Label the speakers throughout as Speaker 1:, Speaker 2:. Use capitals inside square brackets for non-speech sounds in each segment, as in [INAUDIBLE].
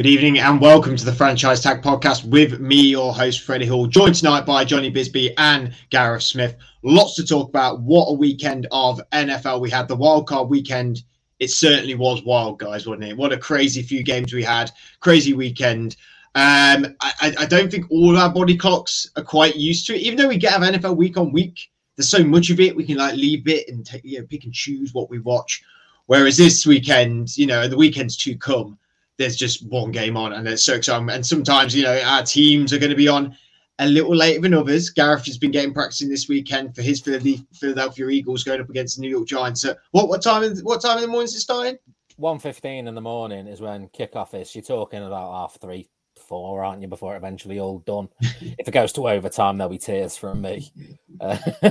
Speaker 1: Good evening and welcome to the Franchise Tag Podcast with me, your host, Freddie Hall, joined tonight by Jonny Bisbee and Gareth Smith. Lots to talk about. What a weekend of NFL we had. The wildcard weekend, it certainly was wild, guys, wasn't it? What a crazy few games we had. Crazy weekend. Um, I, I don't think all our body clocks are quite used to it, even though we get have NFL week on week. There's so much of it, we can like leave it and take, you know, pick and choose what we watch. Whereas this weekend, you know, the weekends to come, there's just one game on and it's so exciting. And sometimes, you know, our teams are going to be on a little later than others. Gareth has been getting practicing this weekend for his Philadelphia Eagles going up against the New York Giants. So what what time what time in the morning is it starting?
Speaker 2: One fifteen in the morning is when kickoff is. You're talking about half three, four, aren't you? Before it eventually all done. [LAUGHS] if it goes to overtime, there'll be tears from me. Uh, [LAUGHS]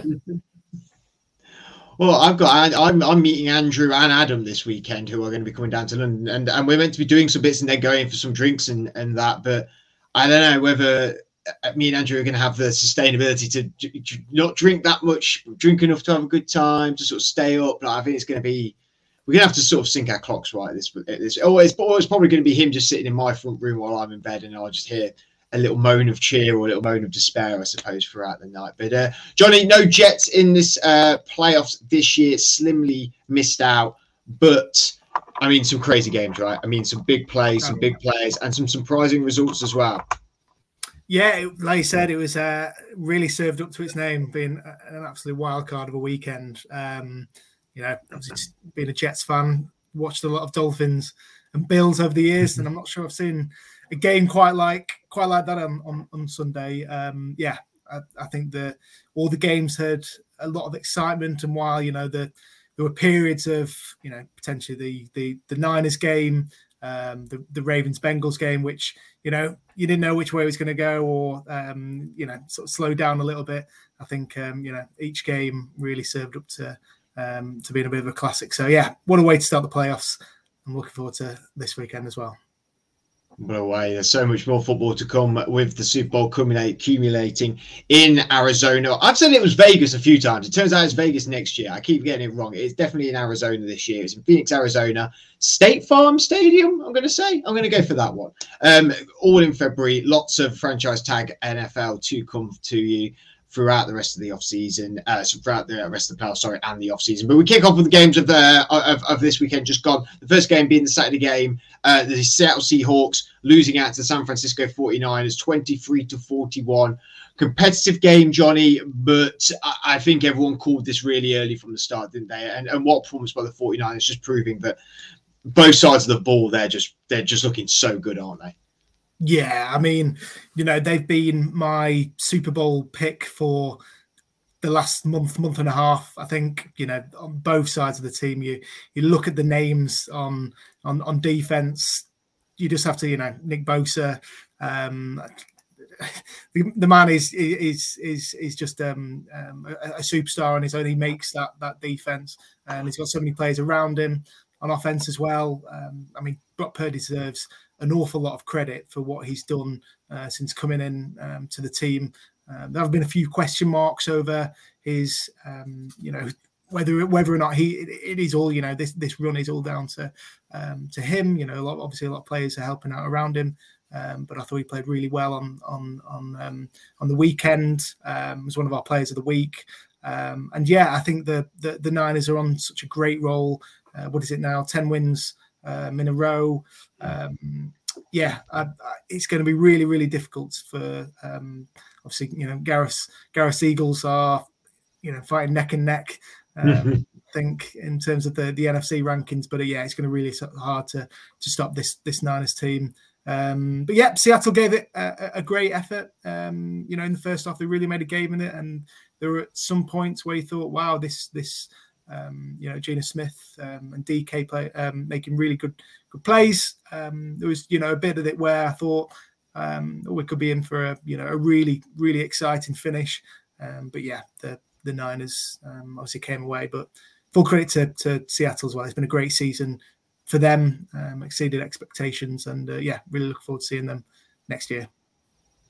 Speaker 1: Well, I've got I'm I'm meeting Andrew and Adam this weekend, who are going to be coming down to London, and and we're meant to be doing some bits and then going for some drinks and and that. But I don't know whether uh, me and Andrew are going to have the sustainability to not drink that much, drink enough to have a good time, to sort of stay up. But I think it's going to be we're going to have to sort of sync our clocks right. This this oh, it's, oh, it's probably going to be him just sitting in my front room while I'm in bed, and I'll just hear a little moan of cheer or a little moan of despair, I suppose, throughout the night. But uh, Jonny, no Jets in this uh, playoffs this year, slimly missed out. But I mean, some crazy games, right? I mean, some big plays, some big players, and some surprising results as well.
Speaker 3: Yeah, like you said, it was uh, really served up to its name, being an absolute wild card of a weekend. Um, you know, obviously being a Jets fan, watched a lot of Dolphins and Bills over the years, and I'm not sure I've seen a game quite like quite like that on on, on Sunday. Um, yeah, I, I, think the all the games had a lot of excitement, and while you know the there were periods of you know potentially the the the Niners game, um, the the Ravens Bengals game, which you know you didn't know which way it was going to go, or um, you know sort of slow down a little bit. I think um, you know each game really served up to um, to being a bit of a classic. So yeah, what a way to start the playoffs. I'm looking forward to this weekend as well.
Speaker 1: No way. There's so much more football to come with the Super Bowl accumulating in Arizona. I've said it was Vegas a few times. It turns out it's Vegas next year. I keep getting it wrong. It's definitely in Arizona this year. It's in Phoenix, Arizona. State Farm Stadium, I'm going to say. I'm going to go for that one. Um, all in February. Lots of franchise tag NFL to come to you throughout the rest of the off season, uh, so throughout the rest of the playoffs, sorry, and the off season. But we kick off with the games of the of, of this weekend just gone. The first game being the Saturday game, uh, the Seattle Seahawks losing out to San Francisco 49ers 23 to 41. Competitive game, Jonny, but I, I think everyone called this really early from the start, didn't they? And, and what performance by the 49ers just proving that both sides of the ball, they're just they're just looking so good, aren't they?
Speaker 3: Yeah, I mean, you know, they've been my Super Bowl pick for the last month, month and a half. I think you know on both sides of the team. You you look at the names on on on defense. You just have to, you know, Nick Bosa. Um, [LAUGHS] the, the man is is is is just um, um, a, a, superstar on his own. He makes that that defense, and he's got so many players around him on offense as well. Um, I mean, Brock Purdy deserves an awful lot of credit for what he's done uh, since coming in um, to the team. Um, there have been a few question marks over his, um, you know, whether whether or not he it, it is all you know this this run is all down to um, to him. You know, a lot, obviously a lot of players are helping out around him. Um, but I thought he played really well on on on um, on the weekend. Um, was one of our players of the week, um, and yeah, I think the, the, the Niners are on such a great roll. Uh, what is it now? Ten wins um, in a row. Um, yeah, I, I, it's going to be really, really difficult for um, obviously you know Gareth's Gareth's Eagles are you know fighting neck and neck. Um, [LAUGHS] I think in terms of the the NFC rankings, but uh, yeah, it's going to really hard to to stop this this Niners team. Um, but yeah, Seattle gave it a, a great effort. Um, you know, in the first half, they really made a game in it, and there were some points where you thought, "Wow, this this um, you know, Geno Smith um, and DK play, um, making really good good plays. Um, there was, you know, a bit of it where I thought um, we could be in for a, you know, a really really exciting finish. Um, but yeah, the the Niners obviously came away. But full credit to, to Seattle as well. It's been a great season for them, exceeded expectations, and uh, yeah, really look forward to seeing them next year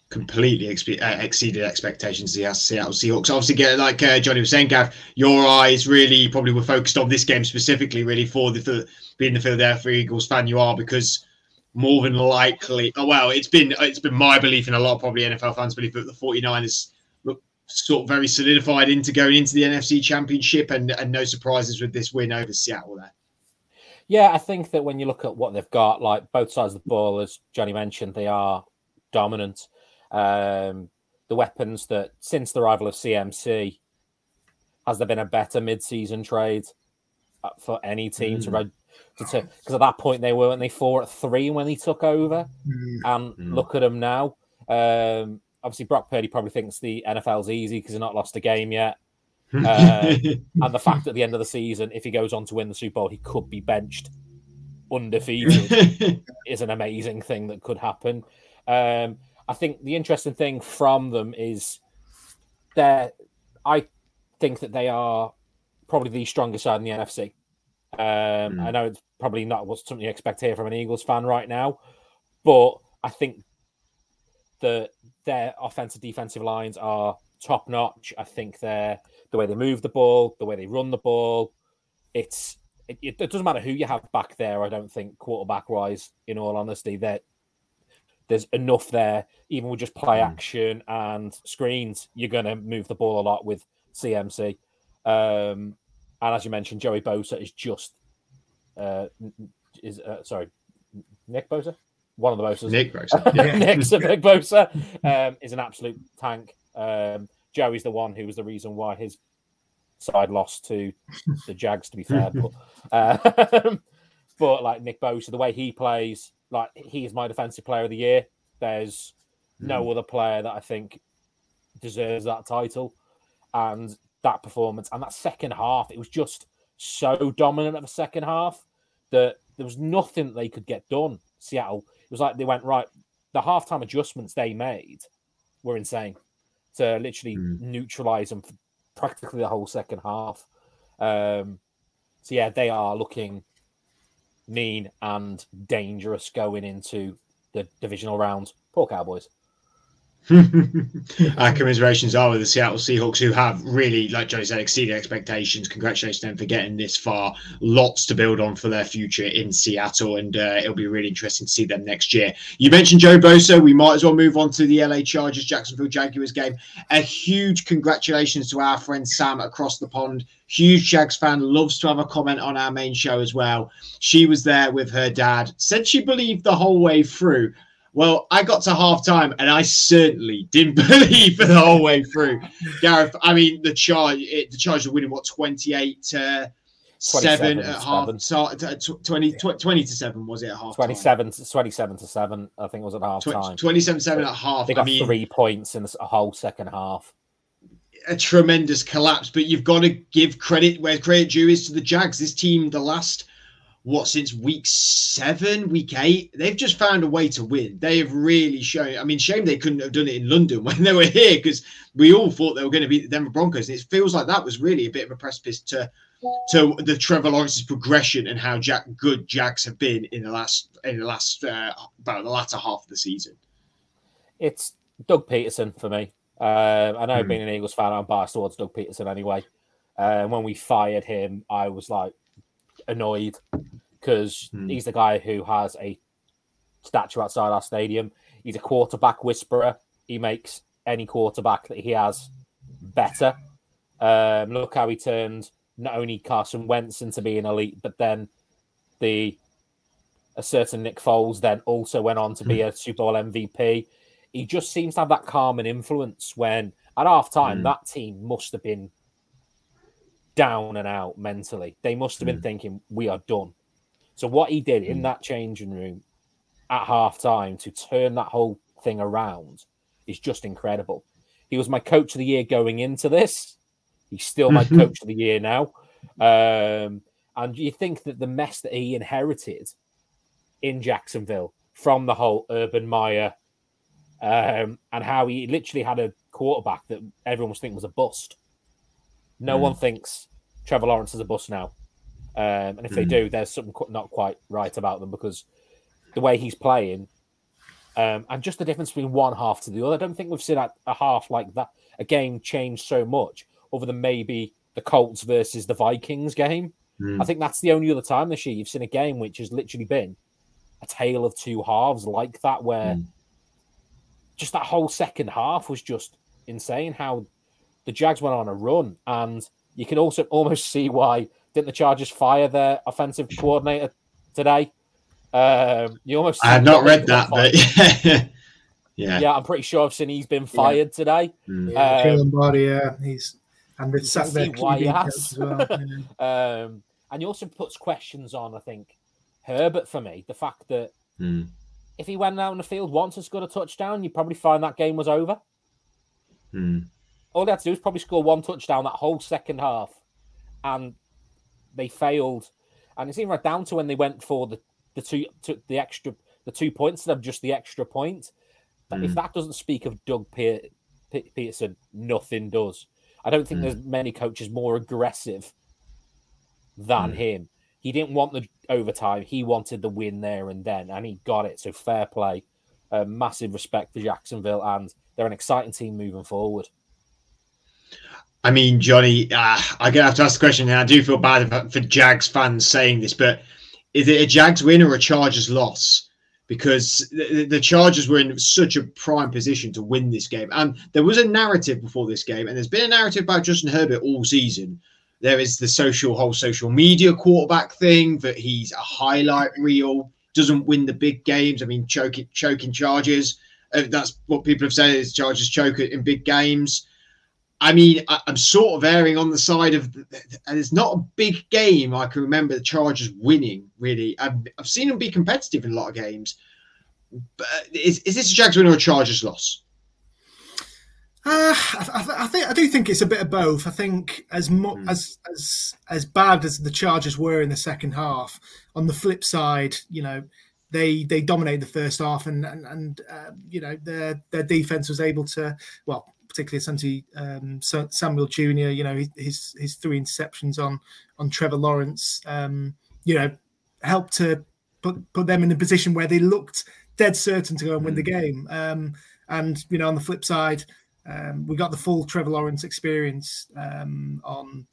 Speaker 1: completely expe- uh, exceeded expectations. The Seattle Seahawks obviously get like uh, Jonny was saying, Gav. Your eyes really probably were focused on this game specifically, really for the for being the Philadelphia Eagles fan you are, because more than likely. Oh, well, it's been it's been my belief and a lot of probably NFL fans believe that the 49ers look sort of very solidified into going into the NFC Championship, and and no surprises with this win over Seattle there.
Speaker 2: Yeah, I think that when you look at what they've got, like both sides of the ball, as Jonny mentioned, they are dominant. Um, the weapons that since the arrival of CMC, has there been a better mid-season trade uh, for any team mm. to because at that point they were when they four at three when he took over, mm. and mm. look at them now. Um, obviously, Brock Purdy probably thinks the NFL's easy because he's not lost a game yet. [LAUGHS] uh, and the fact at the end of the season, if he goes on to win the Super Bowl, he could be benched undefeated [LAUGHS] is an amazing thing that could happen. Um, I think the interesting thing from them is they're, I think that they are probably the strongest side in the NFC. Um, mm. I know it's probably not what something you expect here from an Eagles fan right now, but I think that their offensive defensive lines are top notch. I think they're the way they move the ball, the way they run the ball. It's it, it, doesn't matter who you have back there. I don't think quarterback wise, in all honesty, that there's enough there. Even with just play hmm. action and screens, you're going to move the ball a lot with CMC. Um, and as you mentioned, Joey Bosa is just uh, is uh, sorry, Nick Bosa, one of the Bosas.
Speaker 1: Nick Bosa, [LAUGHS] yeah.
Speaker 2: Nick's a big Bosa um, is an absolute tank. Um, Joey's the one who was the reason why his side lost to the Jags. To be fair, [LAUGHS] but, uh, [LAUGHS] but like Nick Bosa, the way he plays, like he is my defensive player of the year. There's no mm. other player that I think deserves that title, and that performance and that second half, it was just so dominant of a second half that there was nothing they could get done. Seattle, it was like they went right. The halftime adjustments they made were insane to literally mm. neutralize them for practically the whole second half. Um, so yeah, they are looking mean and dangerous going into the divisional rounds. Poor Cowboys. [LAUGHS]
Speaker 1: Our commiserations are with the Seattle Seahawks, who have really, like Joe said, exceeded expectations. Congratulations to them for getting this far. Lots to build on for their future in Seattle, and uh, it'll be really interesting to see them next year. You mentioned Joe Bosa. We might as well move on to the LA Chargers Jacksonville Jaguars game. A huge congratulations to our friend Sam across the pond. Huge Jags fan, loves to have a comment on our main show as well. She was there with her dad, said she believed the whole way through. Well, I got to half time and I certainly [LAUGHS] didn't believe for the whole way through. Gareth, I mean, the charge, it, the charge were winning what 28 to 7 at half, so, 20, 20, to 7 was it at half
Speaker 2: 27 to 27 to 7 i think it was at half time.
Speaker 1: 27 7 at half
Speaker 2: they got I mean, three points in a whole second half.
Speaker 1: A tremendous collapse but you've got to give credit where credit due is to the jags. This team the last what since week seven, week eight, they've just found a way to win. They have really shown. I mean, shame they couldn't have done it in London [LAUGHS] when they were here because we all thought they were going to beat the Denver Broncos. And it feels like that was really a bit of a precipice to to the Trevor Lawrence's progression and how Jack good Jacks have been in the last in the last uh, about the latter half of the season.
Speaker 2: It's Doug Pederson for me. Uh, I know, mm. being an Eagles fan, I'm biased towards Doug Pederson anyway. Uh, when we fired him, I was like, annoyed because hmm. he's the guy who has a statue outside our stadium. He's a quarterback whisperer. He makes any quarterback that he has better. Um, look how he turned not only Carson Wentz into being elite, but then the a certain Nick Foles then also went on to be hmm. a Super Bowl MVP. He just seems to have that calming influence when at half time mm. that team must have been down and out mentally. They must have been mm. thinking, we are done. So, what he did in hmm. that changing room at half time to turn that whole thing around is just incredible. He was my coach of the year going into this. He's still my coach of the year now. Um, and you think that the mess that he inherited in Jacksonville from the whole Urban Meyer um, and how he literally had a quarterback that everyone was thinking was a bust. No mm. one thinks Trevor Lawrence is a bust now. Um, and if mm. they do, there's something not quite right about them because the way he's playing um, and just the difference between one half to the other. I don't think we've seen a, a half like that, a game change so much, other than maybe the Colts versus the Vikings game. Mm. I think that's the only other time this year you've seen a game which has literally been a tale of two halves like that, where mm. just that whole second half was just insane. How the Jags went on a run, and you can also almost see why didn't the Chargers fire their offensive coordinator today? Um, you almost
Speaker 1: I have not read that, but [LAUGHS] yeah,
Speaker 2: yeah, I'm pretty sure I've seen he's been fired yeah. today.
Speaker 3: Mm. Yeah, um, body, yeah, he's and it's sat there why he has. Well. [LAUGHS]
Speaker 2: Yeah. um, and he also puts questions on. I think Herbert for me, the fact that
Speaker 1: mm.
Speaker 2: if he went out in the field once and scored a touchdown, you probably find that game was over.
Speaker 1: Mm.
Speaker 2: All they had to do was probably score one touchdown that whole second half, and they failed. And it seemed right down to when they went for the the two to the extra the two points instead of just the extra point. But mm. if that doesn't speak of Doug Pederson, nothing does. I don't think mm. there's many coaches more aggressive than mm. him. He didn't want the overtime. He wanted the win there and then, and he got it. So fair play. Uh, massive respect for Jacksonville, and they're an exciting team moving forward.
Speaker 1: I mean, Jonny, uh, I'm gonna have to ask the question, and I do feel bad for Jags fans saying this, but is it a Jags win or a Chargers loss? Because the, the Chargers were in such a prime position to win this game, and there was a narrative before this game, and there's been a narrative about Justin Herbert all season. There is the social whole social media quarterback thing that he's a highlight reel, doesn't win the big games. I mean, choking choking. Uh, that's what people have said is Chargers choke in big games. I mean, I, am sort of erring on the side of, and it's not a big game. I can remember the Chargers winning. Really, I've, I've seen them be competitive in a lot of games. But is, is this a Jags win or a Chargers loss?
Speaker 3: Uh, I, I, think I do think it's a bit of both. I think as mu- mm. as as as bad as the Chargers were in the second half, on the flip side, you know, they they dominated the first half, and and, and uh, you know their their defense was able to well particularly Santi um, Samuel Jr. You know his his three interceptions on on Trevor Lawrence. Um, you know, helped to put put them in a position where they looked dead certain to go and win the mm. game. Um, and you know, on the flip side, um, we got the full Trevor Lawrence experience um, on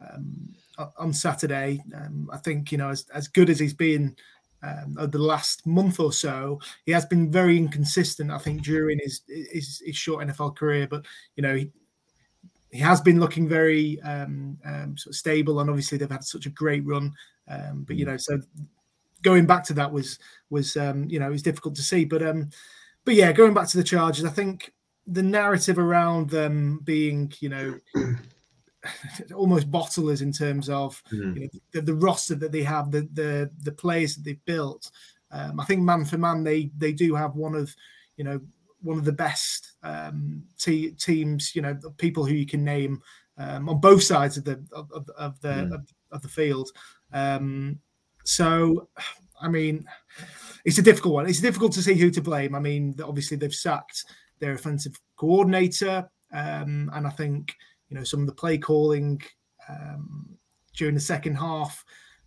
Speaker 3: um, on Saturday. I think you know as as good as he's been um, over the last month or so. He has been very inconsistent, I think, during his his, his short NFL career. But you know, he, he has been looking very um, um, sort of stable, and obviously they've had such a great run. Um, but you know, so going back to that was was um, you know it was difficult to see. But um, but yeah, going back to the Chargers, I think the narrative around them being you know [CLEARS THROAT] [LAUGHS] almost bottlers in terms of mm. you know, the, the, roster that they have, the the the players that they've built. Um, I think man for man, they they do have one of you know one of the best um, te- teams. You know, people who you can name um, on both sides of the of, of the mm. of, of, the field. Um, so, I mean, it's a difficult one. It's difficult to see who to blame. I mean, obviously they've sacked their offensive coordinator, um, and I think you know some of the play calling um, during the second half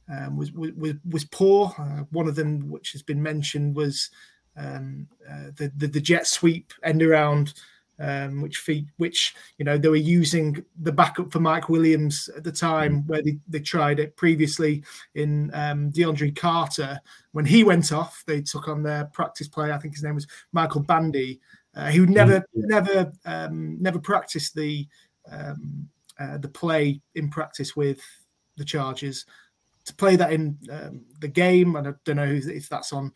Speaker 3: um, was, was was poor. Uh, one of them, which has been mentioned, was um, uh, the, the, the jet sweep end around, um, which feet which you know they were using the backup for Mike Williams at the time, mm. where they, they tried it previously in um, DeAndre Carter. When he went off, they took on their practice player. I think his name was Michael Bandy. Uh, who never, mm. never, um, never practiced the um, uh, the play in practice with the Chargers. To play that in um, the game, and I don't know if that's on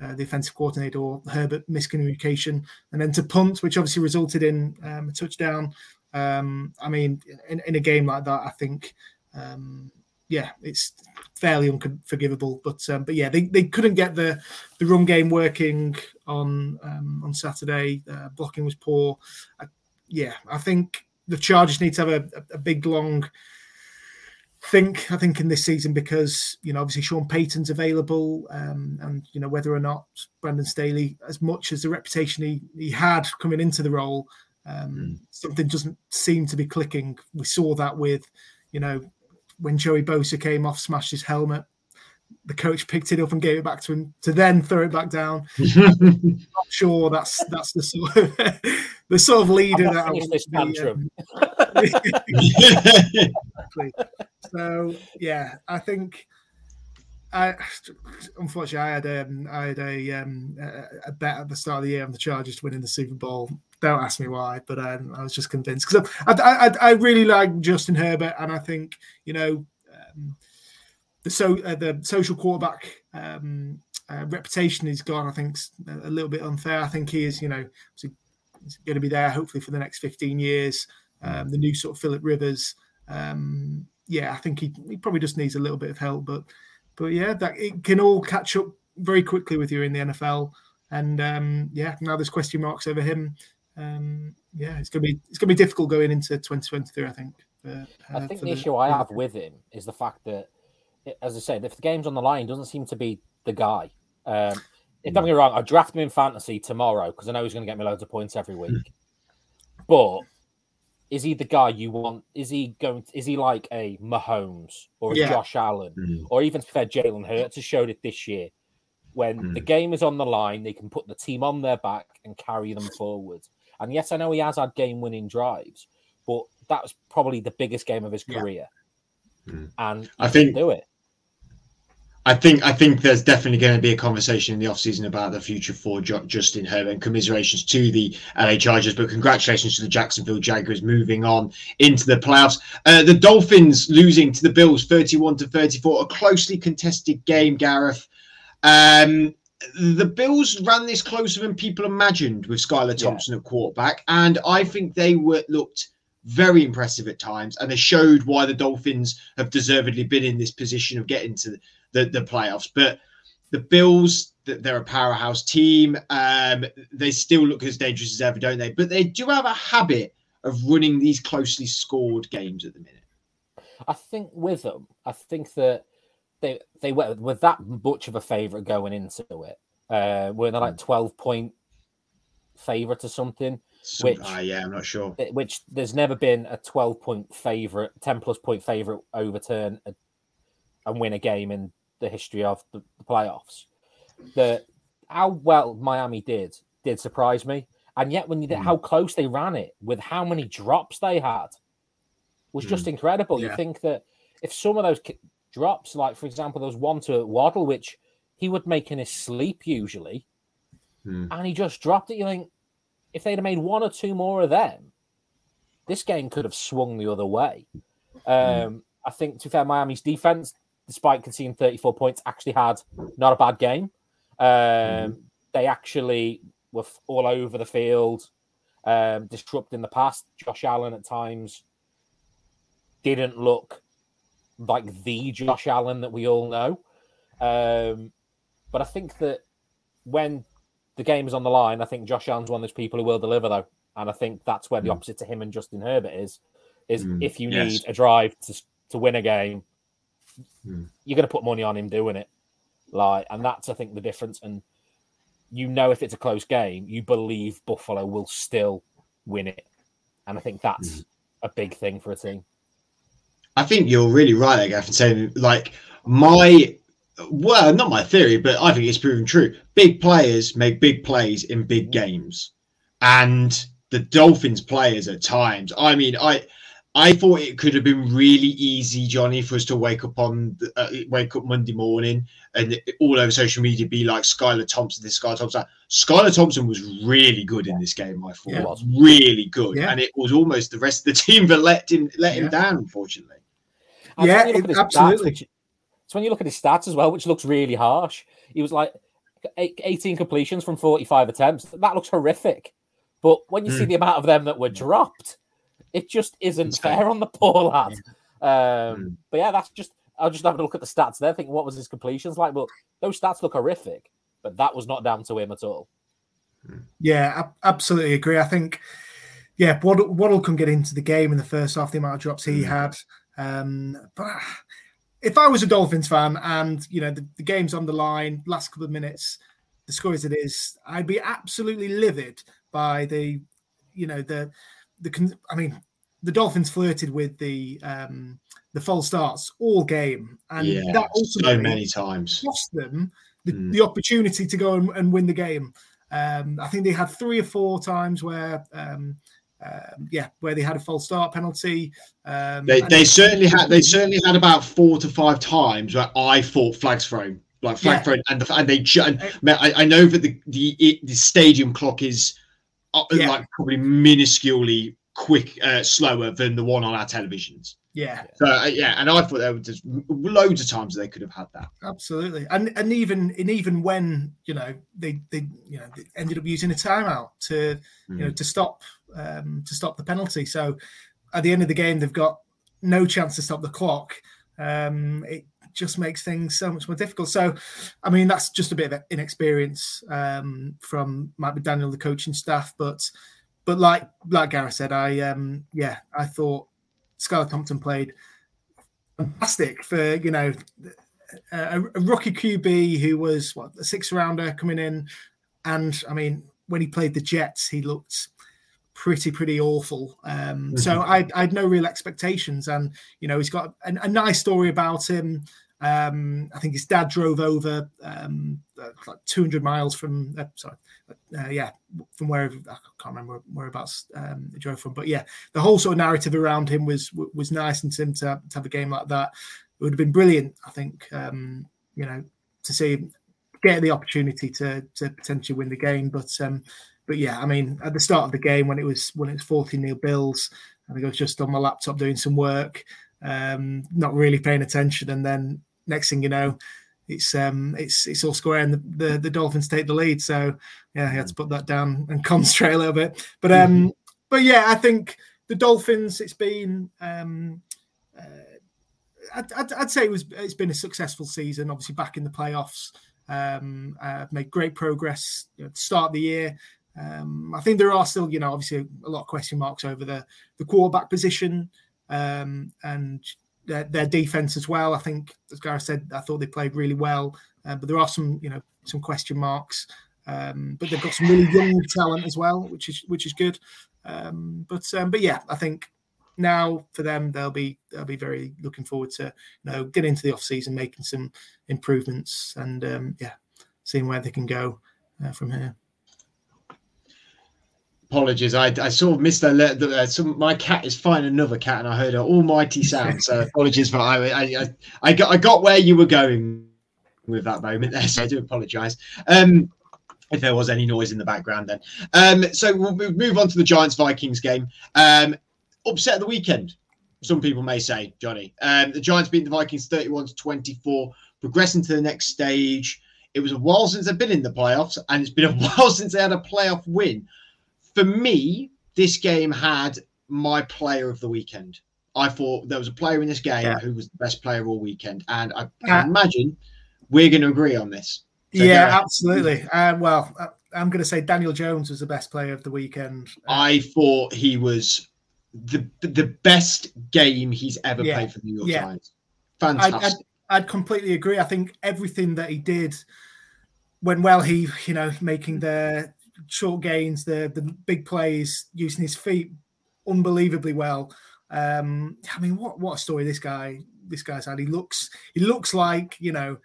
Speaker 3: uh, the offensive coordinator or Herbert miscommunication, and then to punt, which obviously resulted in um, a touchdown. Um, I mean, in, in, a game like that, I think, um, yeah, it's fairly unforgivable. But um, but yeah, they, they couldn't get the the run game working on on Saturday. Uh, blocking was poor. I, yeah, I think the Chargers need to have a, a, big long think. I think in this season because you know obviously Sean Payton's available, um, and you know whether or not Brandon Staley, as much as the reputation he he had coming into the role, um, mm. something doesn't seem to be clicking. We saw that with you know when Joey Bosa came off, smashed his helmet. The coach picked it up and gave it back to him to then throw it back down. [LAUGHS] not sure that's that's the sort of the sort of leader that I want this tantrum. Um, [LAUGHS] exactly. [LAUGHS] So yeah, I think I unfortunately I had um, I had a um, a bet at the start of the year on the Chargers winning the Super Bowl. Don't ask me why, but um, I was just convinced because I, I, I really like Justin Herbert, and I think you know um, the so uh, the social quarterback um, uh, reputation is gone. I think it's a little bit unfair. I think he is you know he's going to be there hopefully for the next fifteen years. Um, the new sort of Philip Rivers. Um, yeah, I think he, he probably just needs a little bit of help, but but yeah, that it can all catch up very quickly with you in the NFL. And um, yeah, now there's question marks over him. Um, yeah, it's gonna be it's gonna be difficult going into 2023. I think.
Speaker 2: uh, I think the, the issue I have with him is the fact that, as I said, if the game's on the line, doesn't seem to be the guy. Um, if don't get me wrong, I draft him in fantasy tomorrow because I know he's going to get me loads of points every week. [LAUGHS] But is he the guy you want? Is he going? To, is he like a Mahomes or a yeah. Josh Allen mm. or even to fair Jalen Hurts has showed it this year? When mm. the game is on the line, they can put the team on their back and carry them forward. And yes, I know he has had game-winning drives, but that was probably the biggest game of his career. Yeah. Mm. And
Speaker 1: I think
Speaker 2: do it.
Speaker 1: I think I think there's definitely going to be a conversation in the offseason about the future for Justin Herbert and commiserations to the LA Chargers, but congratulations to the Jacksonville Jaguars moving on into the playoffs. Uh, the Dolphins losing to the Bills 31 to 34, a closely contested game, Gareth. Um, the Bills ran this closer than people imagined with Skylar Thompson yeah. at quarterback, and I think they were looked very impressive at times, and they showed why the Dolphins have deservedly been in this position of getting to the, the playoffs. But the Bills, they're a powerhouse team. Um, they still look as dangerous as ever, don't they? But they do have a habit of running these closely scored games at the minute.
Speaker 2: I think with them, I think that they they were with that much of a favourite going into it. Uh, were they like hmm. twelve point favourite or something?
Speaker 1: Some, which uh, yeah, I'm not sure.
Speaker 2: Which there's never been a twelve point favourite, ten plus point favourite overturn a, and win a game in the history of the, the playoffs. The how well Miami did did surprise me, and yet when you did mm. how close they ran it with how many drops they had was mm. just incredible. Yeah. You think that if some of those drops, like for example, there was one to Waddle, which he would make in his sleep usually, mm. and he just dropped it. You think if they'd have made one or two more of them, this game could have swung the other way. Um, I think to fair, Miami's defense despite conceding 34 points, actually had not a bad game. Um, mm. They actually were all over the field, um, disrupting the pass. Josh Allen at times didn't look like the Josh Allen that we all know. Um, but I think that when the game is on the line, I think Josh Allen's one of those people who will deliver, though. And I think that's where the mm. opposite to him and Justin Herbert is. Is mm. if you yes. need a drive to to win a game, mm. you're going to put money on him doing it. Like, and that's I think the difference. And you know, if it's a close game, you believe Buffalo will still win it, and I think that's mm. a big thing for a team.
Speaker 1: I think you're really right, there, Gaff, in saying like my well, not my theory, but I think it's proven true. Big players make big plays in big games, and the Dolphins players at times. I mean, I I thought it could have been really easy, Jonny, for us to wake up on uh, wake up Monday morning and all over social media be like Skylar Thompson, this Skylar Thompson. Skylar Thompson was really good in this game. I thought yeah. was really good, yeah. and it was almost the rest of the [LAUGHS] team that let him let him down. Unfortunately,
Speaker 3: and yeah, it, absolutely.
Speaker 2: Stats, which, it's when you look at his stats as well, which looks really harsh. He was like 18 completions from 45 attempts. That looks horrific. But when you mm. see hmm. the amount of them that were dropped it just isn't fair on the poor lad. Um, mm. But yeah, that's just I'll just have a look at the stats there, thinking what was his completions like. But those stats look horrific, but that was not down to him at all.
Speaker 3: Hmm. Yeah, I absolutely agree. I think, yeah, Waddle, Waddle can get into the game in the first half, the amount of drops he mm. had. Um, but if I was a Dolphins fan and you know the, the game's on the line, last couple of minutes, the score as it is, I'd be absolutely livid by the, you know, the the I mean, the Dolphins flirted with the um, the false starts all game, and yeah, that
Speaker 1: so many times
Speaker 3: cost them the, mm. the opportunity to go and, and, win the game. Um, I think they had three or four times where um, um, yeah, where they had a false start penalty. Um,
Speaker 1: they, they certainly had they certainly had about four to five times where I thought flags thrown, like flag yeah. thrown, and the, and they and, I, I know that the the the stadium clock is uh, yeah. like probably minusculely quick uh, slower than the one on our televisions.
Speaker 3: Yeah.
Speaker 1: So uh, yeah, and I thought there were just loads of times they could have had that.
Speaker 3: Absolutely, and and even and even when you know they they you know they ended up using a timeout to mm. you know mm. to stop um, to stop the penalty. So at the end of the game, they've got no chance to stop the clock. Um, it just makes things so much more difficult. So, I mean, that's just a bit of inexperience um, from Mike McDaniel, the coaching staff. But, but like like Gareth said, I um, yeah, I thought Skylar Thompson played fantastic for you know a, a rookie QB who was what a six rounder coming in, and I mean when he played the Jets, he looked pretty pretty awful. Um, mm-hmm. So I, I had no real expectations, and you know he's got a, a nice story about him. Um, I think his dad drove over um, uh, like 200 miles from, uh, sorry, uh, yeah, from wherever I can't remember whereabouts um, he drove from, but yeah, the whole sort of narrative around him was was nice, and to to have a game like that it would have been brilliant. I think, um, you know, to see get the opportunity to to potentially win the game, but um, but yeah, I mean, at the start of the game when it was when it was 14 nil Bills, I think I was just on my laptop doing some work, um, not really paying attention, and then next thing you know, it's um it's it's all square and the, the, the Dolphins take the lead. So yeah, I had to put that down and [LAUGHS] concentrate a little bit. But um mm-hmm. but yeah, I think the Dolphins. It's been um. Uh, I'd, I'd, I'd, say it was it's been a successful season. Obviously, back in the playoffs, um, uh, made great progress. You know, to start the year, um, I think there are still, you know, obviously a lot of question marks over the the quarterback position um, and their, their, defense as well. I think, as Gareth said, I thought they played really well, uh, but there are some, you know, some question marks. Um, but they've got some really young talent as well, which is which is good. Um, but um, but yeah, I think now for them they'll be they'll be very looking forward to you know getting into the off season, making some improvements, and um, yeah, seeing where they can go uh, from here
Speaker 1: apologies. I, I sort of missed the, the uh, some, my cat is fighting another cat, and I heard an almighty sound. So [LAUGHS] apologies for I, I I got I got where you were going with that moment there. [LAUGHS] So I do apologise. Um, if there was any noise in the background, then. Um, so we'll move on to the Giants Vikings game. Um, upset of the weekend. Some people may say, Jonny. Um, the Giants beat the Vikings 31 to 24, progressing to the next stage. It was a while since they've been in the playoffs, and it's been a [LAUGHS] while since they had a playoff win for me, this game had my player of the weekend. I thought there was a player in this game yeah. who was the best player all weekend, and I can imagine we're going to agree on this.
Speaker 3: So yeah, absolutely. Uh, well, uh, I'm going to say Daniel Jones was the best player of the weekend.
Speaker 1: Uh, I thought he was the the best game he's ever yeah. played for the New York yeah. Giants. Fantastic. I'd,
Speaker 3: I'd, I'd completely agree. I think everything that he did went well. He, you know, making the short gains, the the big plays, using his feet unbelievably well. Um, I mean, what what a story this guy this guy's had. He looks he looks like you know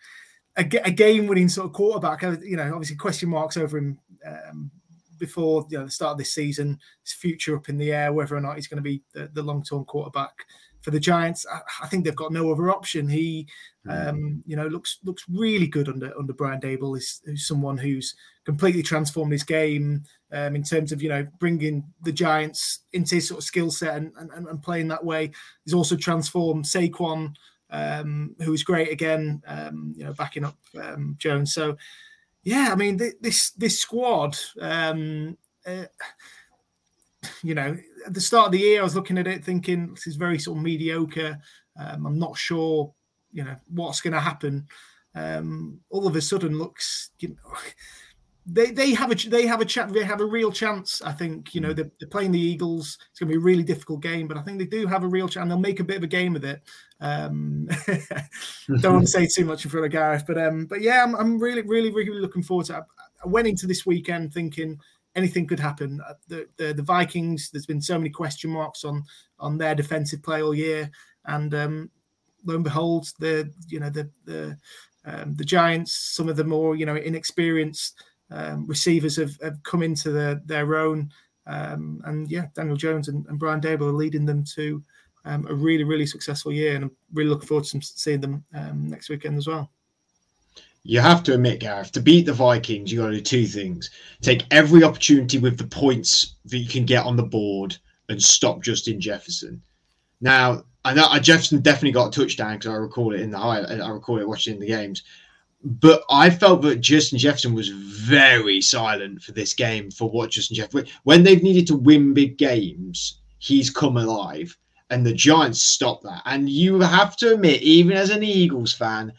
Speaker 3: a, a game winning sort of quarterback. Uh, you know, obviously question marks over him um, before you know the start of this season. His future up in the air, whether or not he's going to be the, the long term quarterback for the Giants. I, I, think they've got no other option. He, hmm. um, you know, looks looks really good under under Brian Daboll. Is, someone who's completely transformed his game um, in terms of you know bringing the Giants into his sort of skill set and, and, and playing that way. He's also transformed Saquon, um, who was great again, um, you know, backing up um, Jones. So yeah, I mean th- this this squad. Um, uh, you know, at the start of the year, I was looking at it thinking this is very sort of mediocre. Um, I'm not sure, you know, what's going to happen. Um, all of a sudden, looks, you know, [LAUGHS] they they have a they have a chat they have a real chance. I think you know mm. they're, they're, playing the Eagles. It's going to be a really difficult game, but I think they do have a real chance. And they'll make a bit of a game of it. Um, [LAUGHS] don't want to [LAUGHS] say too much in front of Gareth, but um, but yeah, I'm, I'm really really really looking forward to. It. I went into this weekend thinking anything could happen. Uh, the, the, the Vikings, there's been so many question marks on on their defensive play all year, and um, lo and behold, the you know the the um, the Giants, some of the more you know inexperienced um, receivers have, have come into the, their own. Um, and yeah, Daniel Jones and, and Brian Daboll are leading them to um, a really, really successful year. And I'm really looking forward to seeing them um, next weekend as well.
Speaker 1: You have to admit, Gareth, to beat the Vikings, you got to do two things: take every opportunity with the points that you can get on the board, and stop Justin Jefferson. Now, I know Jefferson definitely got a touchdown because I recall it in the high. I recall it watching the games, but I felt that Justin Jefferson was very silent for this game for what Justin Jefferson when they've needed to win big games, he's come alive, and the Giants stopped that. And you have to admit, even as an Eagles fan,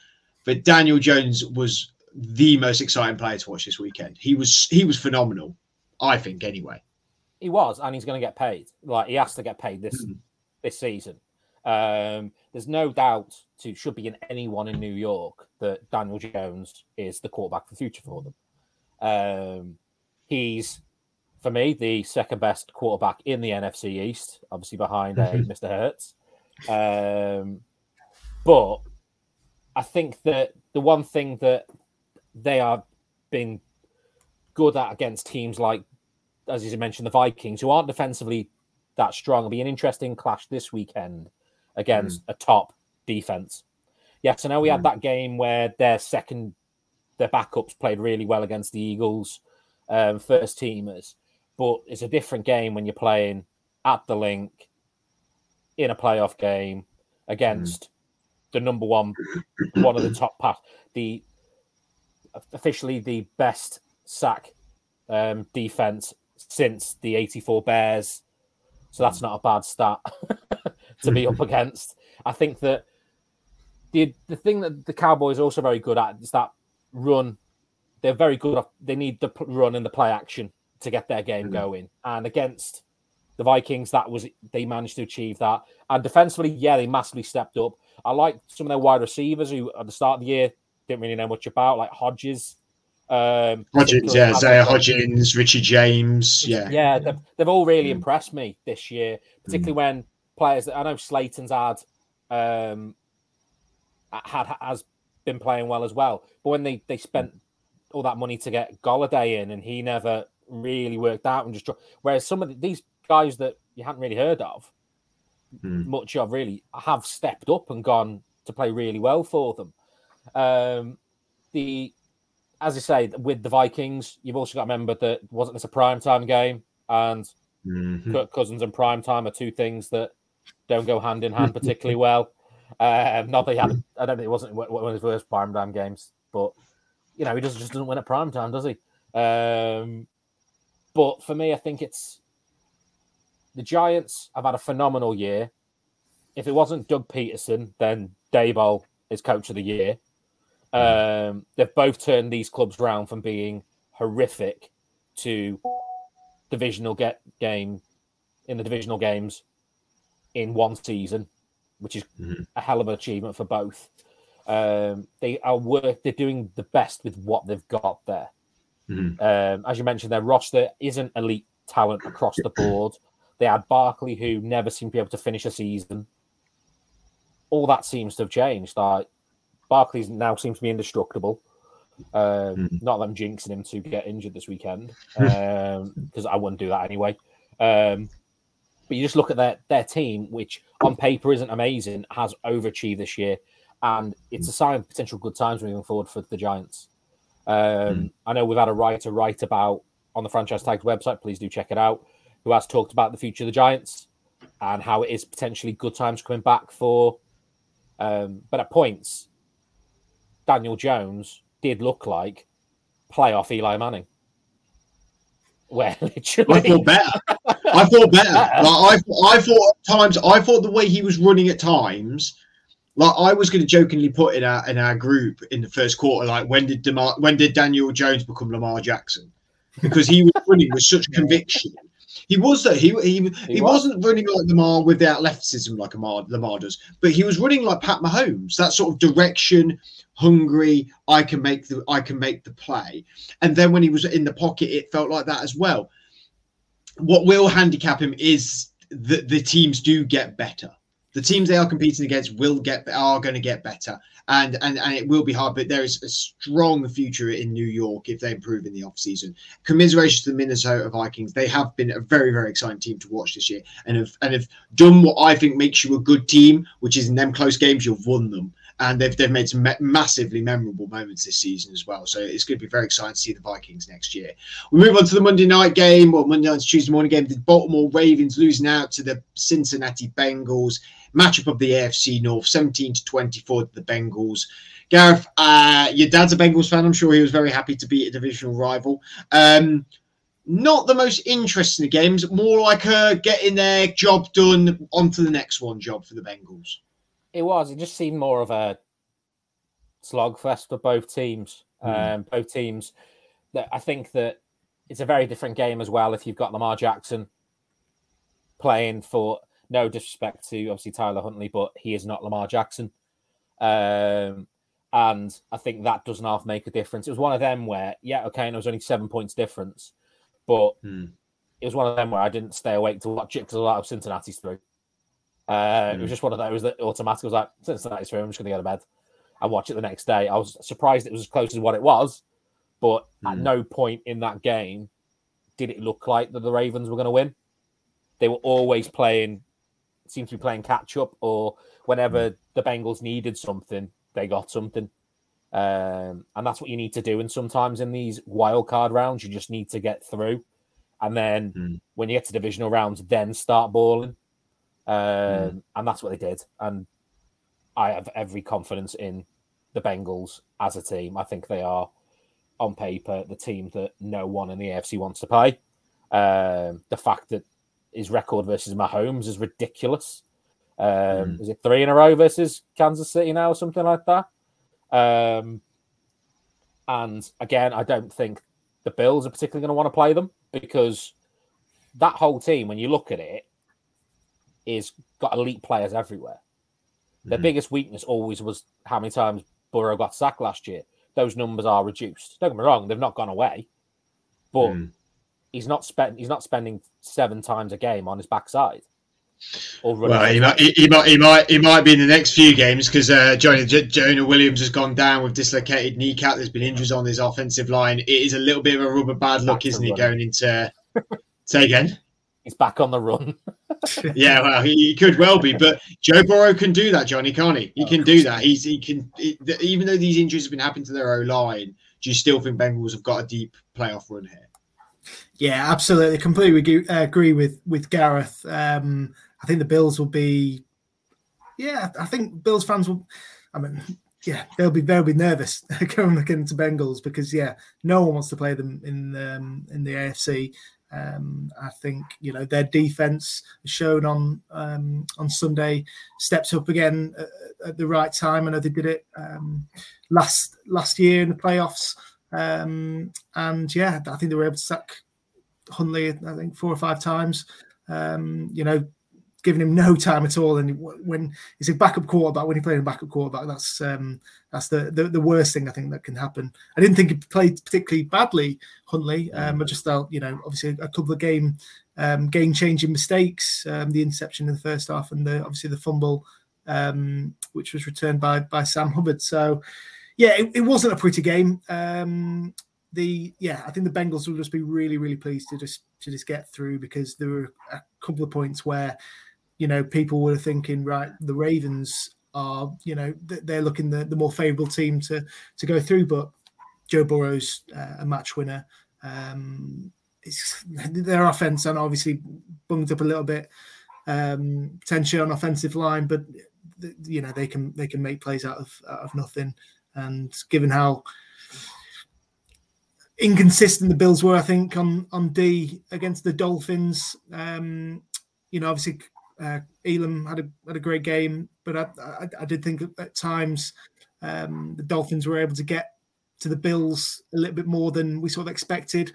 Speaker 1: that Daniel Jones was the most exciting player to watch this weekend. He was he was phenomenal, I think. Anyway,
Speaker 2: he was, and he's going to get paid. Like he has to get paid this mm. this season. Um, there's no doubt to should be in anyone in New York that Daniel Jones is the quarterback for the future for them. Um, he's for me the second best quarterback in the NFC East, obviously behind uh, [LAUGHS] Mr. Hurts. Um, but I think that the one thing that they are being good at against teams like, as you mentioned, the Vikings, who aren't defensively that strong, will be an interesting clash this weekend against mm. a top defense. Yes, I know we mm. had that game where their second, their backups played really well against the Eagles, um, first teamers, but it's a different game when you're playing at the Linc in a playoff game against mm. The number one, one of the top pass, the officially the best sack um, defense since the 84 Bears. So that's not a bad stat. [LAUGHS] to be up against. I think that the the thing that the Cowboys are also very good at is that run. They're very good. They need the run and the play action to get their game mm-hmm. going. And against the Vikings, that was they managed to achieve that. And defensively, yeah, they massively stepped up. I like some of their wide receivers who at the start of the year didn't really know much about, like Hodges.
Speaker 1: Um, Hodgins, yeah, Isaiah Hodgins, Richie James, yeah,
Speaker 2: yeah, they've, they've all really mm. impressed me this year, particularly mm. when players that I know Slayton's had um, had has been playing well as well. But when they they spent all that money to get Golladay in, and he never really worked out, and just whereas some of the, these guys that you hadn't really heard of mm. much of really have stepped up and gone to play really well for them. Um, the as I say, with the Vikings, you've also got to remember that wasn't this a prime time game, and mm-hmm. Kirk Cousins and prime time are two things that don't go hand in hand [LAUGHS] particularly well. Uh, not that he had, I don't think it wasn't one of his worst prime time games, but you know, he just, just doesn't win at prime time, does he? Um, but for me, I think it's the Giants have had a phenomenal year. If it wasn't Doug Pederson, then Daboll is coach of the year. Um, they've both turned these clubs around from being horrific to divisional get game in the divisional games in one season, which is mm-hmm. a hell of an achievement for both. Um, they are work. They're doing the best with what they've got there. Mm-hmm. Um, as you mentioned, their roster isn't elite talent across the board. They had Barkley, who never seemed to be able to finish a season. All that seems to have changed. Like Barkley now seems to be indestructible. Um, mm-hmm. Not that I'm jinxing him to get injured this weekend, because [LAUGHS] um, I wouldn't do that anyway. Um, but you just look at their their team, which on paper isn't amazing, has overachieved this year, and it's a sign of potential good times moving forward for the Giants. Um, mm. I know we've had a writer write about on the franchise tags website. Please do check it out. Who has talked about the future of the Giants and how it is potentially good times coming back for. Um, but at points, Daniel Jones did look like playoff Eli Manning. Well, [LAUGHS] literally.
Speaker 1: I thought better. I thought better. [LAUGHS] Like, I, I thought at times, I thought the way he was running at times, like I was going to jokingly put in our in our group in the first quarter, like when did Demar, when did Daniel Jones become Lamar Jackson? Because he was running with such [LAUGHS] conviction. He was that he he, he, he was. not running like Lamar with the athleticism like Lamar, Lamar does, but he was running like Pat Mahomes. That sort of direction, hungry. I can make the I can make the play. And then when he was in the pocket, it felt like that as well. What will handicap him is that the teams do get better. The teams they are competing against will get are going to get better. And and and it will be hard but there is a strong future in new york if they improve in the off season commiserations to the minnesota vikings. They have been a very very exciting team to watch this year and have and have done what i think makes you a good team which is in them close games you've won them and they've, they've made some massively memorable moments this season as well. So it's going to be very exciting to see the Vikings next year. We move on to the Monday night game, or Monday night to Tuesday morning game. The Baltimore Ravens losing out to the Cincinnati Bengals matchup of the AFC North, 17 to 24 to the Bengals. Gareth, uh, your dad's a Bengals fan. I'm sure he was very happy to beat a divisional rival. Um, not the most interesting games, more like a getting their job done, onto the next one job for the Bengals.
Speaker 2: It was. It just seemed more of a slogfest for both teams. Mm. Um, both teams. That I think that it's a very different game as well. If you've got Lamar Jackson playing for no disrespect to obviously Tyler Huntley, but he is not Lamar Jackson. Um, and I think that doesn't half make a difference. It was one of them where, yeah, okay, and it was only seven points difference, but hmm. it was one of them where I didn't stay awake to watch it because a lot of Cincinnati's through. Uh. It was just one of those that automatically was like, since Cincinnati's through, I'm just going to go to bed and watch it the next day. I was surprised it was as close as what it was, but hmm. at no point in that game did it look like that the Ravens were going to win. They were always playing seemed to be playing catch up, or whenever mm. the Bengals needed something, they got something. Um, and that's what you need to do. And sometimes in these wild card rounds, you just need to get through. And then mm. when you get to divisional rounds, then start balling. Um, mm. And that's what they did. And I have every confidence in the Bengals as a team. I think they are, on paper, the team that no one in the AFC wants to play. Um, the fact that his record versus Mahomes is ridiculous. Um, mm. Is it three in a row versus Kansas City now, or something like that? Um, and again, I don't think the Bills are particularly going to want to play them because that whole team, when you look at it, is got elite players everywhere. Their mm. biggest weakness always was how many times Burrow got sacked last year. Those numbers are reduced. Don't get me wrong; they've not gone away, but mm he's not spent he's not spending seven times a game on his backside.
Speaker 1: Well, he might, he, he, might, he might, he might be in the next few games because uh, Jonah, J- Jonah Williams has gone down with dislocated kneecap. There's been injuries on his offensive line. It is a little bit of a rubber bad luck, isn't it, going into? say again.
Speaker 2: He's back on the run. [LAUGHS]
Speaker 1: yeah, well, he, he, could well be, but Joe Burrow can do that, Jonny, can't he? He oh, can do that. He's he can he, even though these injuries have been happening to their O line. Do you still think Bengals have got a deep playoff run here?
Speaker 3: Yeah, absolutely. Completely uh, agree with with Gareth. Um, I think the Bills will be. Yeah, I think Bills fans will. I mean, yeah, they'll be they'll be nervous [LAUGHS] going against Bengals because yeah, no one wants to play them in um, in the AFC. Um, I think you know their defense shown on um, on Sunday stepped up again at, at, the right time. I know they did it um, last last year in the playoffs, um, and yeah, I think they were able to sack Huntley. I think four or five times. Um, you know, giving him no time at all. And when he's a backup quarterback, when he played a backup quarterback, that's um, that's the, the, the worst thing I think that can happen. I didn't think he played particularly badly, Huntley. Um, I just felt, you know, obviously a couple of game um, game changing mistakes, um, the interception in the first half, and the obviously the fumble, um, which was returned by by Sam Hubbard. So. Yeah, it, it wasn't a pretty game. Um, the yeah, I think the Bengals will just be really, really pleased to just to just get through because there were a couple of points where you know people were thinking right, the Ravens are you know they're looking the, the more favourable team to to go through, but Joe Burrow's uh, a match winner. Um, it's [LAUGHS] their offense and obviously bunged up a little bit um, potentially on offensive line, but you know they can they can make plays out of out of nothing. And given how inconsistent the Bills were, I think, on on D against the Dolphins. Um, you know, obviously, uh, Elam had a had a great game, but I, I, I did think at times um, the Dolphins were able to get to the Bills a little bit more than we sort of expected.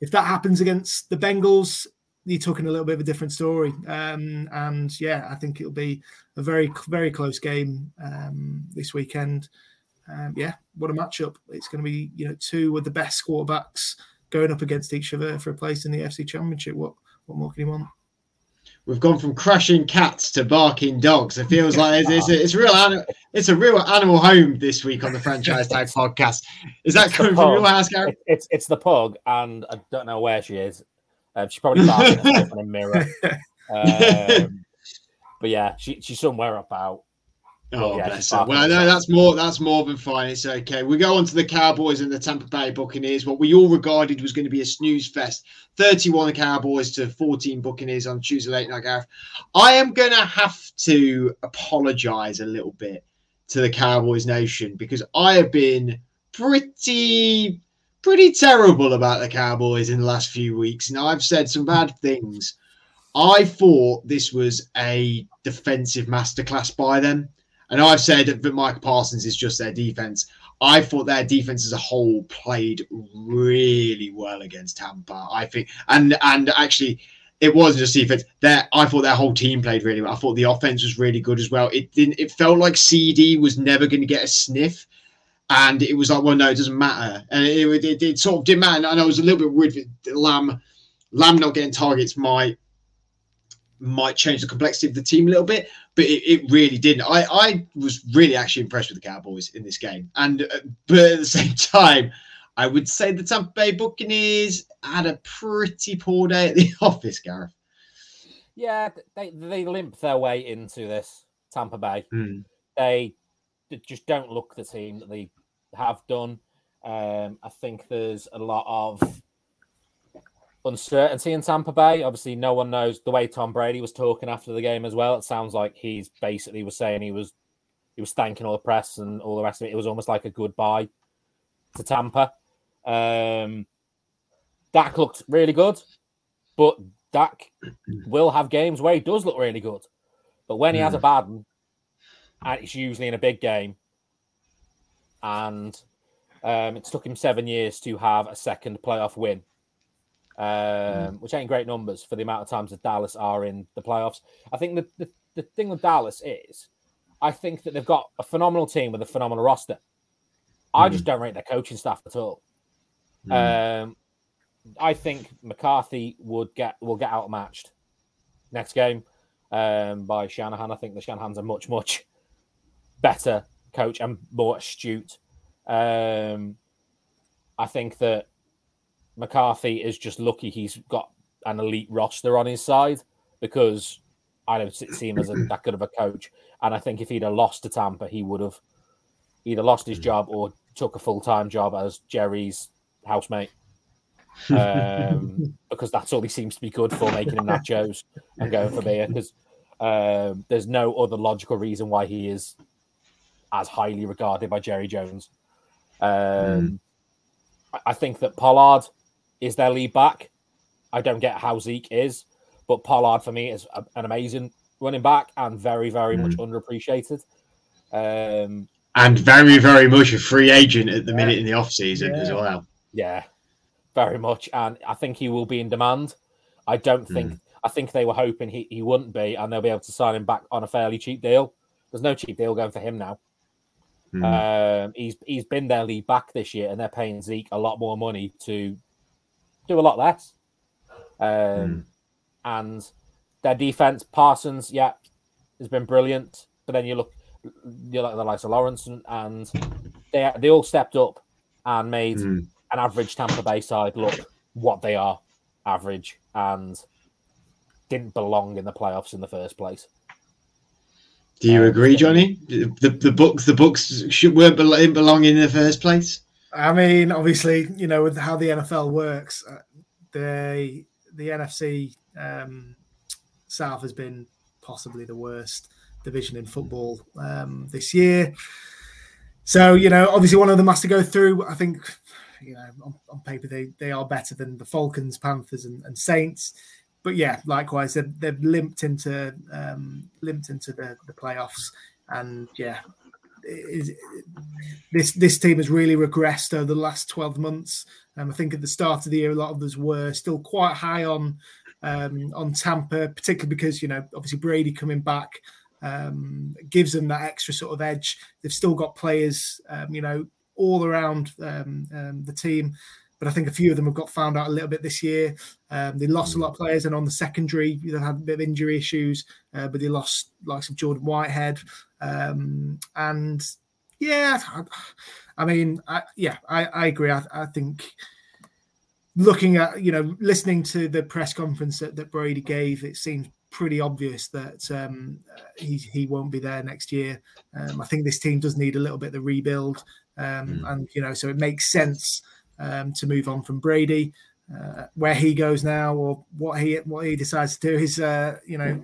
Speaker 3: If that happens against the Bengals, you're talking a little bit of a different story. Um, and yeah, I think it'll be a very very close game um, this weekend um, yeah, what a matchup! It's going to be you know two of the best quarterbacks going up against each other for a place in the AFC Championship. What what more can you want?
Speaker 1: We've gone from crashing cats to barking dogs. It feels like it's, it's, a, it's real animal. It's a real animal home this week on the Franchise Tag [LAUGHS] Podcast. Is that coming from your house, Gary?
Speaker 2: It's it's the pug, and I don't know where she is. Um, she's probably barking in a mirror. [LAUGHS] Um, but yeah, she, she's somewhere about.
Speaker 1: Oh, yeah, bless her. Well, no, that's more that's more than fine. It's okay. We go on to the Cowboys and the Tampa Bay Buccaneers. What we all regarded was going to be a snooze fest. 31 Cowboys to 14 Buccaneers on Tuesday late night, Gareth. I am going to have to apologize a little bit to the Cowboys Nation because I have been pretty pretty terrible about the Cowboys in the last few weeks. Now I've said some bad things. I thought this was a defensive masterclass by them. And I've said that Micah Parsons is just their defense. I thought their defense as a whole played really well against Tampa. I think, and and actually, it wasn't just defense. That I thought their whole team played really well. I thought the offense was really good as well. It didn't. It felt like CeeDee was never going to get a sniff, and it was like, well, no, it doesn't matter. And it, it, it sort of did matter. And I was a little bit worried with Lamb. Lamb not getting targets might might change the complexity of the team a little bit, but it, it, really didn't. I, I was really actually impressed with the Cowboys in this game, and uh, but at the [LAUGHS] same time, I would say the Tampa Bay Buccaneers had a pretty poor day at the [LAUGHS] office, Gareth.
Speaker 2: Yeah, they they limp their way into this Tampa Bay.
Speaker 1: Mm.
Speaker 2: They just don't look the team that they have done. Um, I think there's a lot of uncertainty in Tampa Bay. Obviously, no one knows the way Tom Brady was talking after the game as well. It sounds like he's basically was saying he was he was thanking all the press and all the rest of it. It was almost like a goodbye to Tampa. Um, Dak looked really good, but Dak will have games where he does look really good. But when he has a hmm. bad one, and it's usually in a big game, and um, it took him seven years to have a second playoff win um, mm. which ain't great numbers for the amount of times that Dallas are in the playoffs. I think the, the, the thing with Dallas is, I think that they've got a phenomenal team with a phenomenal roster. I just mm. don't rate their coaching staff at all. Mm. Um, I think McCarthy would get will get outmatched next game um, by Shanahan. I think the Shanahan's a much much better coach and more astute. Um, I think that McCarthy is just lucky he's got an elite roster on his side because I don't see him as a, that good of a coach. And I think if he'd have lost to Tampa, he would have either lost his job or took a full time job as Jerry's housemate. [LAUGHS] Um, because that's all he seems to be good for, making him nachos and going for beer. Because um, there's no other logical reason why he is as highly regarded by Jerry Jones. Um, mm. I think that Pollard is their lead back. I don't get how Zeke is, but Pollard for me is a, an amazing running back and very, very mm. much underappreciated. Um,
Speaker 1: and very, very much a free agent at the yeah. minute in the off season yeah. as well.
Speaker 2: Yeah, very much, and I think he will be in demand. I don't think. Mm. I think they were hoping he, he wouldn't be, and they'll be able to sign him back on a fairly cheap deal. There's no cheap deal going for him now. Mm. Um, he's he's been their lead back this year, and they're paying Zeke a lot more money to do a lot less. Um, mm. And their defense, Parsons, yeah, has been brilliant. But then you look, you look at the likes of Lawrence, and, and they they all stepped up and made mm. an average Tampa Bay side look what they are, average, and didn't belong in the playoffs in the first place.
Speaker 1: Do you um, agree, Jonny? The the books the books should weren't belong in the first place.
Speaker 3: I mean, obviously, you know, with how the NFL works, uh, the the NFC um, South has been possibly the worst division in football um, this year. So, you know, obviously, one of them has to go through. I think, you know, on, on paper they they are better than the Falcons, Panthers, and, and Saints. But yeah, likewise, they've, they've limped into um, limped into the, the playoffs, and yeah, is, this this team has really regressed over the last 12 months. Um, I think at the start of the year, a lot of us were still quite high on um, on Tampa, particularly because you know obviously Brady coming back um, gives them that extra sort of edge. They've still got players, um, you know, all around um, um, the team but I think a few of them have got found out a little bit this year. They lost a lot of players, and on the secondary, they've had a bit of injury issues, uh, but they lost likes of Jordan Whitehead, um, and yeah, I, I mean, I, yeah, I, I agree. I, I, think looking at you know listening to the press conference that, that Brady gave, it seems pretty obvious that um, he he won't be there next year. Um, I think this team does need a little bit of the rebuild, um, mm. and you know, so it makes sense um, to move on from Brady. Uh, where he goes now, or what he what he decides to do, is uh, you know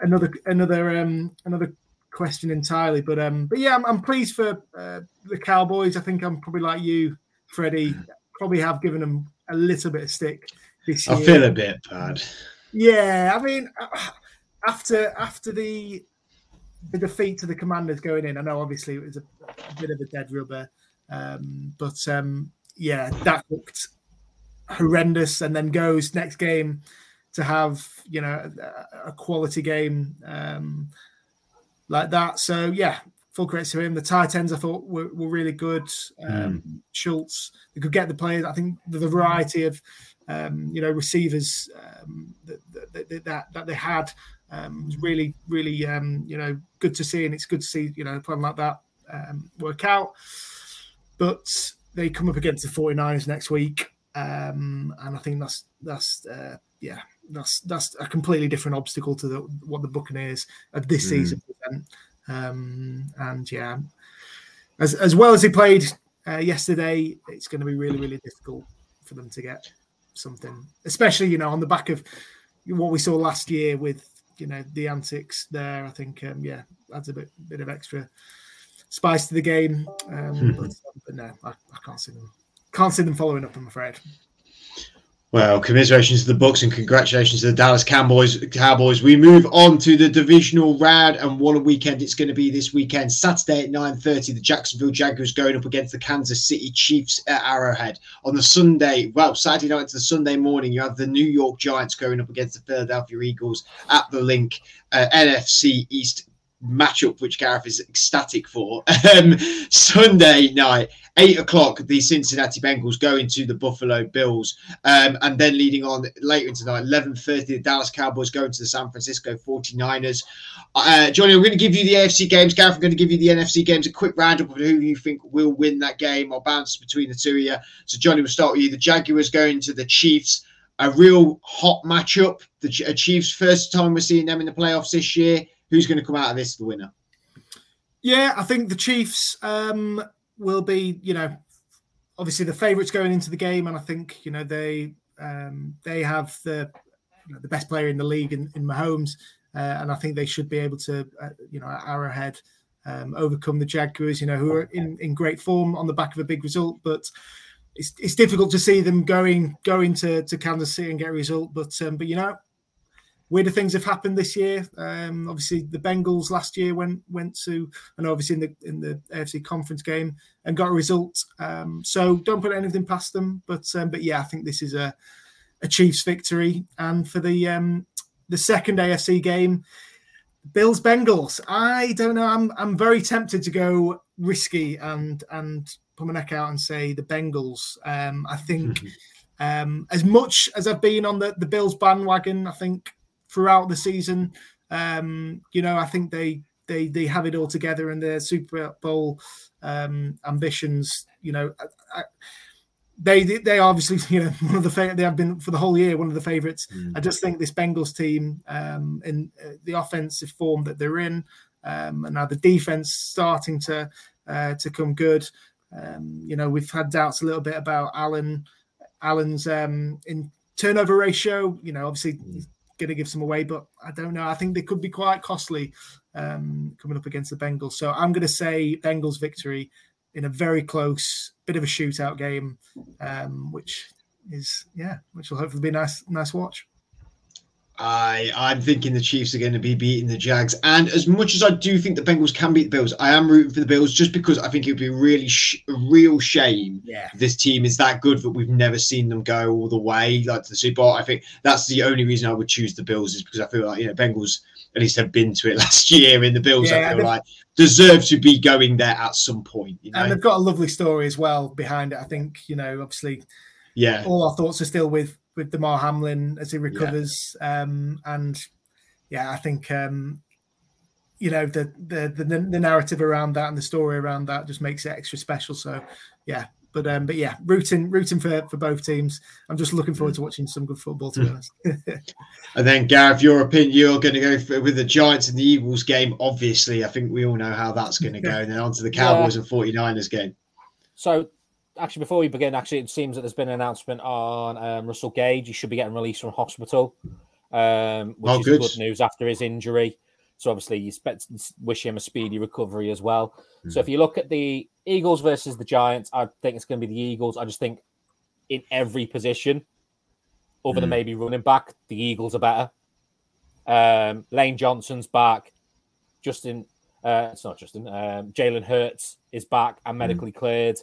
Speaker 3: another another um, another question entirely. But um, but yeah, I'm, I'm pleased for uh, the Cowboys. I think I'm probably like you, Freddie. Probably have given them a little bit of stick this year.
Speaker 1: I feel a bit bad.
Speaker 3: Yeah, I mean, [SIGHS] after after the the defeat to the Commanders going in, I know obviously it was a, a bit of a dead rubber, um, but um, yeah, that looked horrendous. And then goes next game to have you know a, a quality game um, like that. So yeah, full credit to him. The tight ends I thought were, were really good. Um, mm. Schultz, they could get the players. I think the, the variety of um, you know receivers um, that, that, that, that they had um, was really really um, you know good to see, and it's good to see you know a plan like that um, work out. But they come up against the 49ers next week, um, and I think that's that's uh, yeah that's that's a completely different obstacle to the, what the Buccaneers of this mm. season present. Um, and yeah, as as well as he played uh, yesterday, it's going to be really really difficult for them to get something, especially you know on the back of what we saw last year with you know the antics there. I think um, yeah adds a bit bit of extra spice to the game. Um, but, but, no, I, I can't see them can't see them following up. I'm afraid.
Speaker 1: Well, commiserations to the Bucs and congratulations to the Dallas Cowboys. Cowboys. We move on to the divisional round, and what a weekend it's going to be this weekend. Saturday at nine thirty, the Jacksonville Jaguars going up against the Kansas City Chiefs at Arrowhead. On the Sunday, well, Saturday night to the Sunday morning, you have the New York Giants going up against the Philadelphia Eagles at the Linc uh, NFC East matchup, which Gareth is ecstatic for. [LAUGHS] Um, Sunday night, eight o'clock, the Cincinnati Bengals go into the Buffalo Bills, um, and then leading on later into night, eleven thirty, the Dallas Cowboys going to the San Francisco 49ers. Uh, Jonny, I'm going to give you the AFC games. Gareth, I'm going to give you the NFC games. A quick roundup of who you think will win that game. I'll bounce between the two of you. So, Jonny, we'll start with you. The Jaguars going to the Chiefs. A real hot matchup. The Chiefs, first time we're seeing them in the playoffs this year who's going to come out of this the winner?
Speaker 3: Yeah, I think the Chiefs um, will be, you know, obviously the favourites going into the game, and I think you know they um, they have the you know, the best player in the league in, in Mahomes, uh, and I think they should be able to, uh, you know, Arrowhead. Um, overcome the Jaguars, you know, who are in, in great form on the back of a big result, but it's, it's difficult to see them going going to, to Kansas City and get a result. But um, but you know, weirder things have happened this year. Um, obviously, the Bengals last year went went to, and obviously in the in the AFC conference game and got a result. Um, so don't put anything past them. But um, but yeah, I think this is a a Chiefs victory. And for the um, the second AFC game, Bills Bengals. I don't know. I'm I'm very tempted to go risky and and put my neck out and say the Bengals. Um, I think. Um, as much as I've been on the, the Bills bandwagon, I think throughout the season. Um, you know, I think they they they have it all together and their Super Bowl um, ambitions. You know, I, I, they they obviously [LAUGHS] you know one of the fav- they have been for the whole year one of the favorites. Mm. I just think this Bengals team um, in uh, the offensive form that they're in, um, and now the defense starting to uh, to come good. Um, you know, we've had doubts a little bit about Allen Allen's um, in turnover ratio. You know, obviously mm going to give some away, but I don't know. I think they could be quite costly um, coming up against the Bengals. So I'm going to say Bengals victory in a very close, bit of a shootout game, um, which is yeah, which will hopefully be a nice, nice watch.
Speaker 1: I I'm thinking the Chiefs are going to be beating the Jags, and as much as I do think the Bengals can beat the Bills, I am rooting for the Bills just because I think it would be really sh- a real shame.
Speaker 3: Yeah,
Speaker 1: this team is that good that we've never seen them go all the way like to the Super Bowl. I think that's the only reason I would choose the Bills is because I feel like you know Bengals at least have been to it [LAUGHS] last year, and the Bills yeah, I feel like deserve to be going there at some point. You know?
Speaker 3: And they've got a lovely story as well behind it. I think you know obviously
Speaker 1: Yeah.
Speaker 3: All our thoughts are still with with Damar Hamlin as he recovers. Yeah. Um, and yeah, I think um, you know the, the, the the narrative around that and the story around that just makes it extra special. So yeah, but um, but yeah, rooting rooting for for both teams. I'm just looking forward to watching some good football. To be honest. [LAUGHS]
Speaker 1: and then Gareth, your opinion, you're going to go for, with the Giants and the Eagles game. Obviously, I think we all know how that's going to go. and then on to the Cowboys yeah. and 49ers game.
Speaker 2: So actually, before we begin, actually, it seems that there's been an announcement on um, Russell Gage. He should be getting released from hospital, um, which oh, is good. good news after his injury. So obviously, you wish him a speedy recovery as well. Mm. So if you look at the Eagles versus the Giants, I think it's going to be the Eagles. I just think in every position, other mm. than maybe running back, the Eagles are better. Um, Lane Johnson's back. Justin, uh, it's not Justin. Um, Jalen Hurts is back and mm. medically mm. cleared.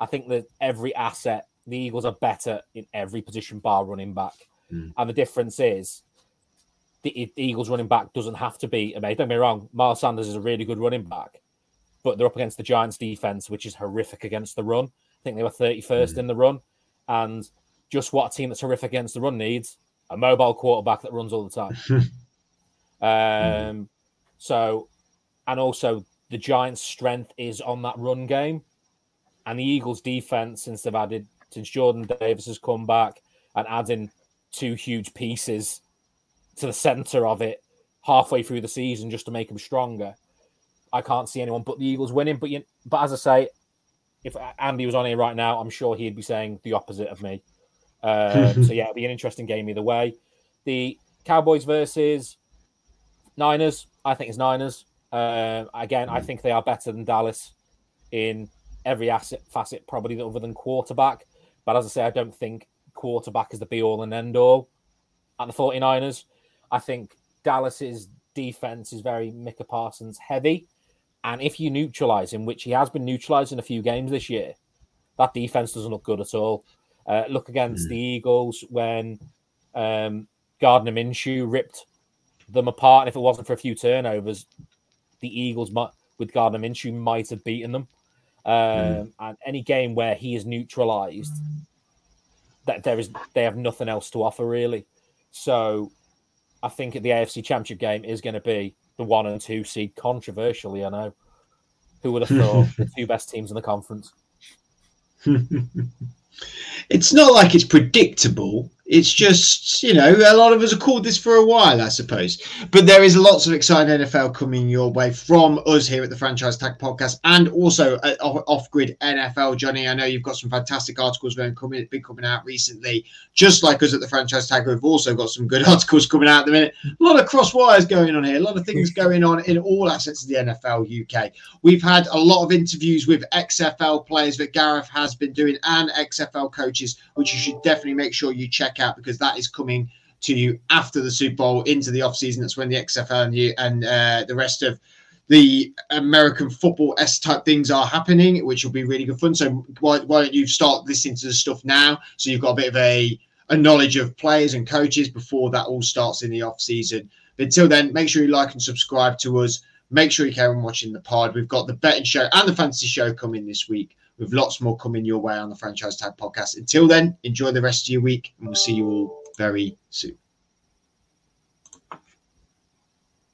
Speaker 2: I think that every asset, the Eagles are better in every position bar running back. Mm. And the difference is the, Eagles running back doesn't have to be amazing. Don't get me wrong, Miles Sanders is a really good running back, but they're up against the Giants defense, which is horrific against the run. I think they were 31st mm. in the run. And just what a team that's horrific against the run needs a mobile quarterback that runs all the time. [LAUGHS] um, mm. So, and also the Giants' strength is on that run game. And the Eagles' defense, since they've added, since Jordan Davis has come back and adding two huge pieces to the center of it halfway through the season just to make them stronger. I can't see anyone but the Eagles winning. But you, but as I say, if Andy was on here right now, I'm sure he'd be saying the opposite of me. Um, [LAUGHS] so yeah, it'll be an interesting game either way. The Cowboys versus Niners, I think it's Niners. Uh, again, I think they are better than Dallas in every asset facet, probably other than quarterback. But as I say, I don't think quarterback is the be all and end all at the 49ers. I think Dallas's defense is very Micah Parsons heavy. And if you neutralize him, which he has been neutralized in a few games this year, that defense doesn't look good at all. Uh, look against mm. the Eagles when um, Gardner Minshew ripped them apart. And if it wasn't for a few turnovers, the Eagles might, with Gardner Minshew might have beaten them. Um, mm. And any game where he is neutralized, that there is they have nothing else to offer really. So I think the AFC Championship game is going to be the one and two seed. Controversially, I know. Who would have thought [LAUGHS] the two best teams in the conference? [LAUGHS]
Speaker 1: it's not like it's predictable. It's just, you know, a lot of us have called this for a while, I suppose. But there is lots of exciting NFL coming your way from us here at the Franchise Tag Podcast and also at Off Grid NFL. Jonny, I know you've got some fantastic articles going coming, been coming out recently. Just like us at the Franchise Tag, we've also got some good [LAUGHS] articles coming out at the minute. A lot of cross wires going on here, a lot of things going on in all assets of the NFL UK. We've had a lot of interviews with XFL players that Gareth has been doing and XFL coaches, which you should definitely make sure you check out because that is coming to you after the Super Bowl into the off season. That's when the XFL and, you, and uh, the rest of the American football S type things are happening, which will be really good fun. So why, why don't you start listening to the stuff now? So you've got a bit of a, a knowledge of players and coaches before that all starts in the off season. But until then, make sure you like and subscribe to us. Make sure you carry on watching the pod. We've got the betting show and the fantasy show coming this week with lots more coming your way on the Franchise Tag podcast. Until then, enjoy the rest of your week and we'll see you all very soon.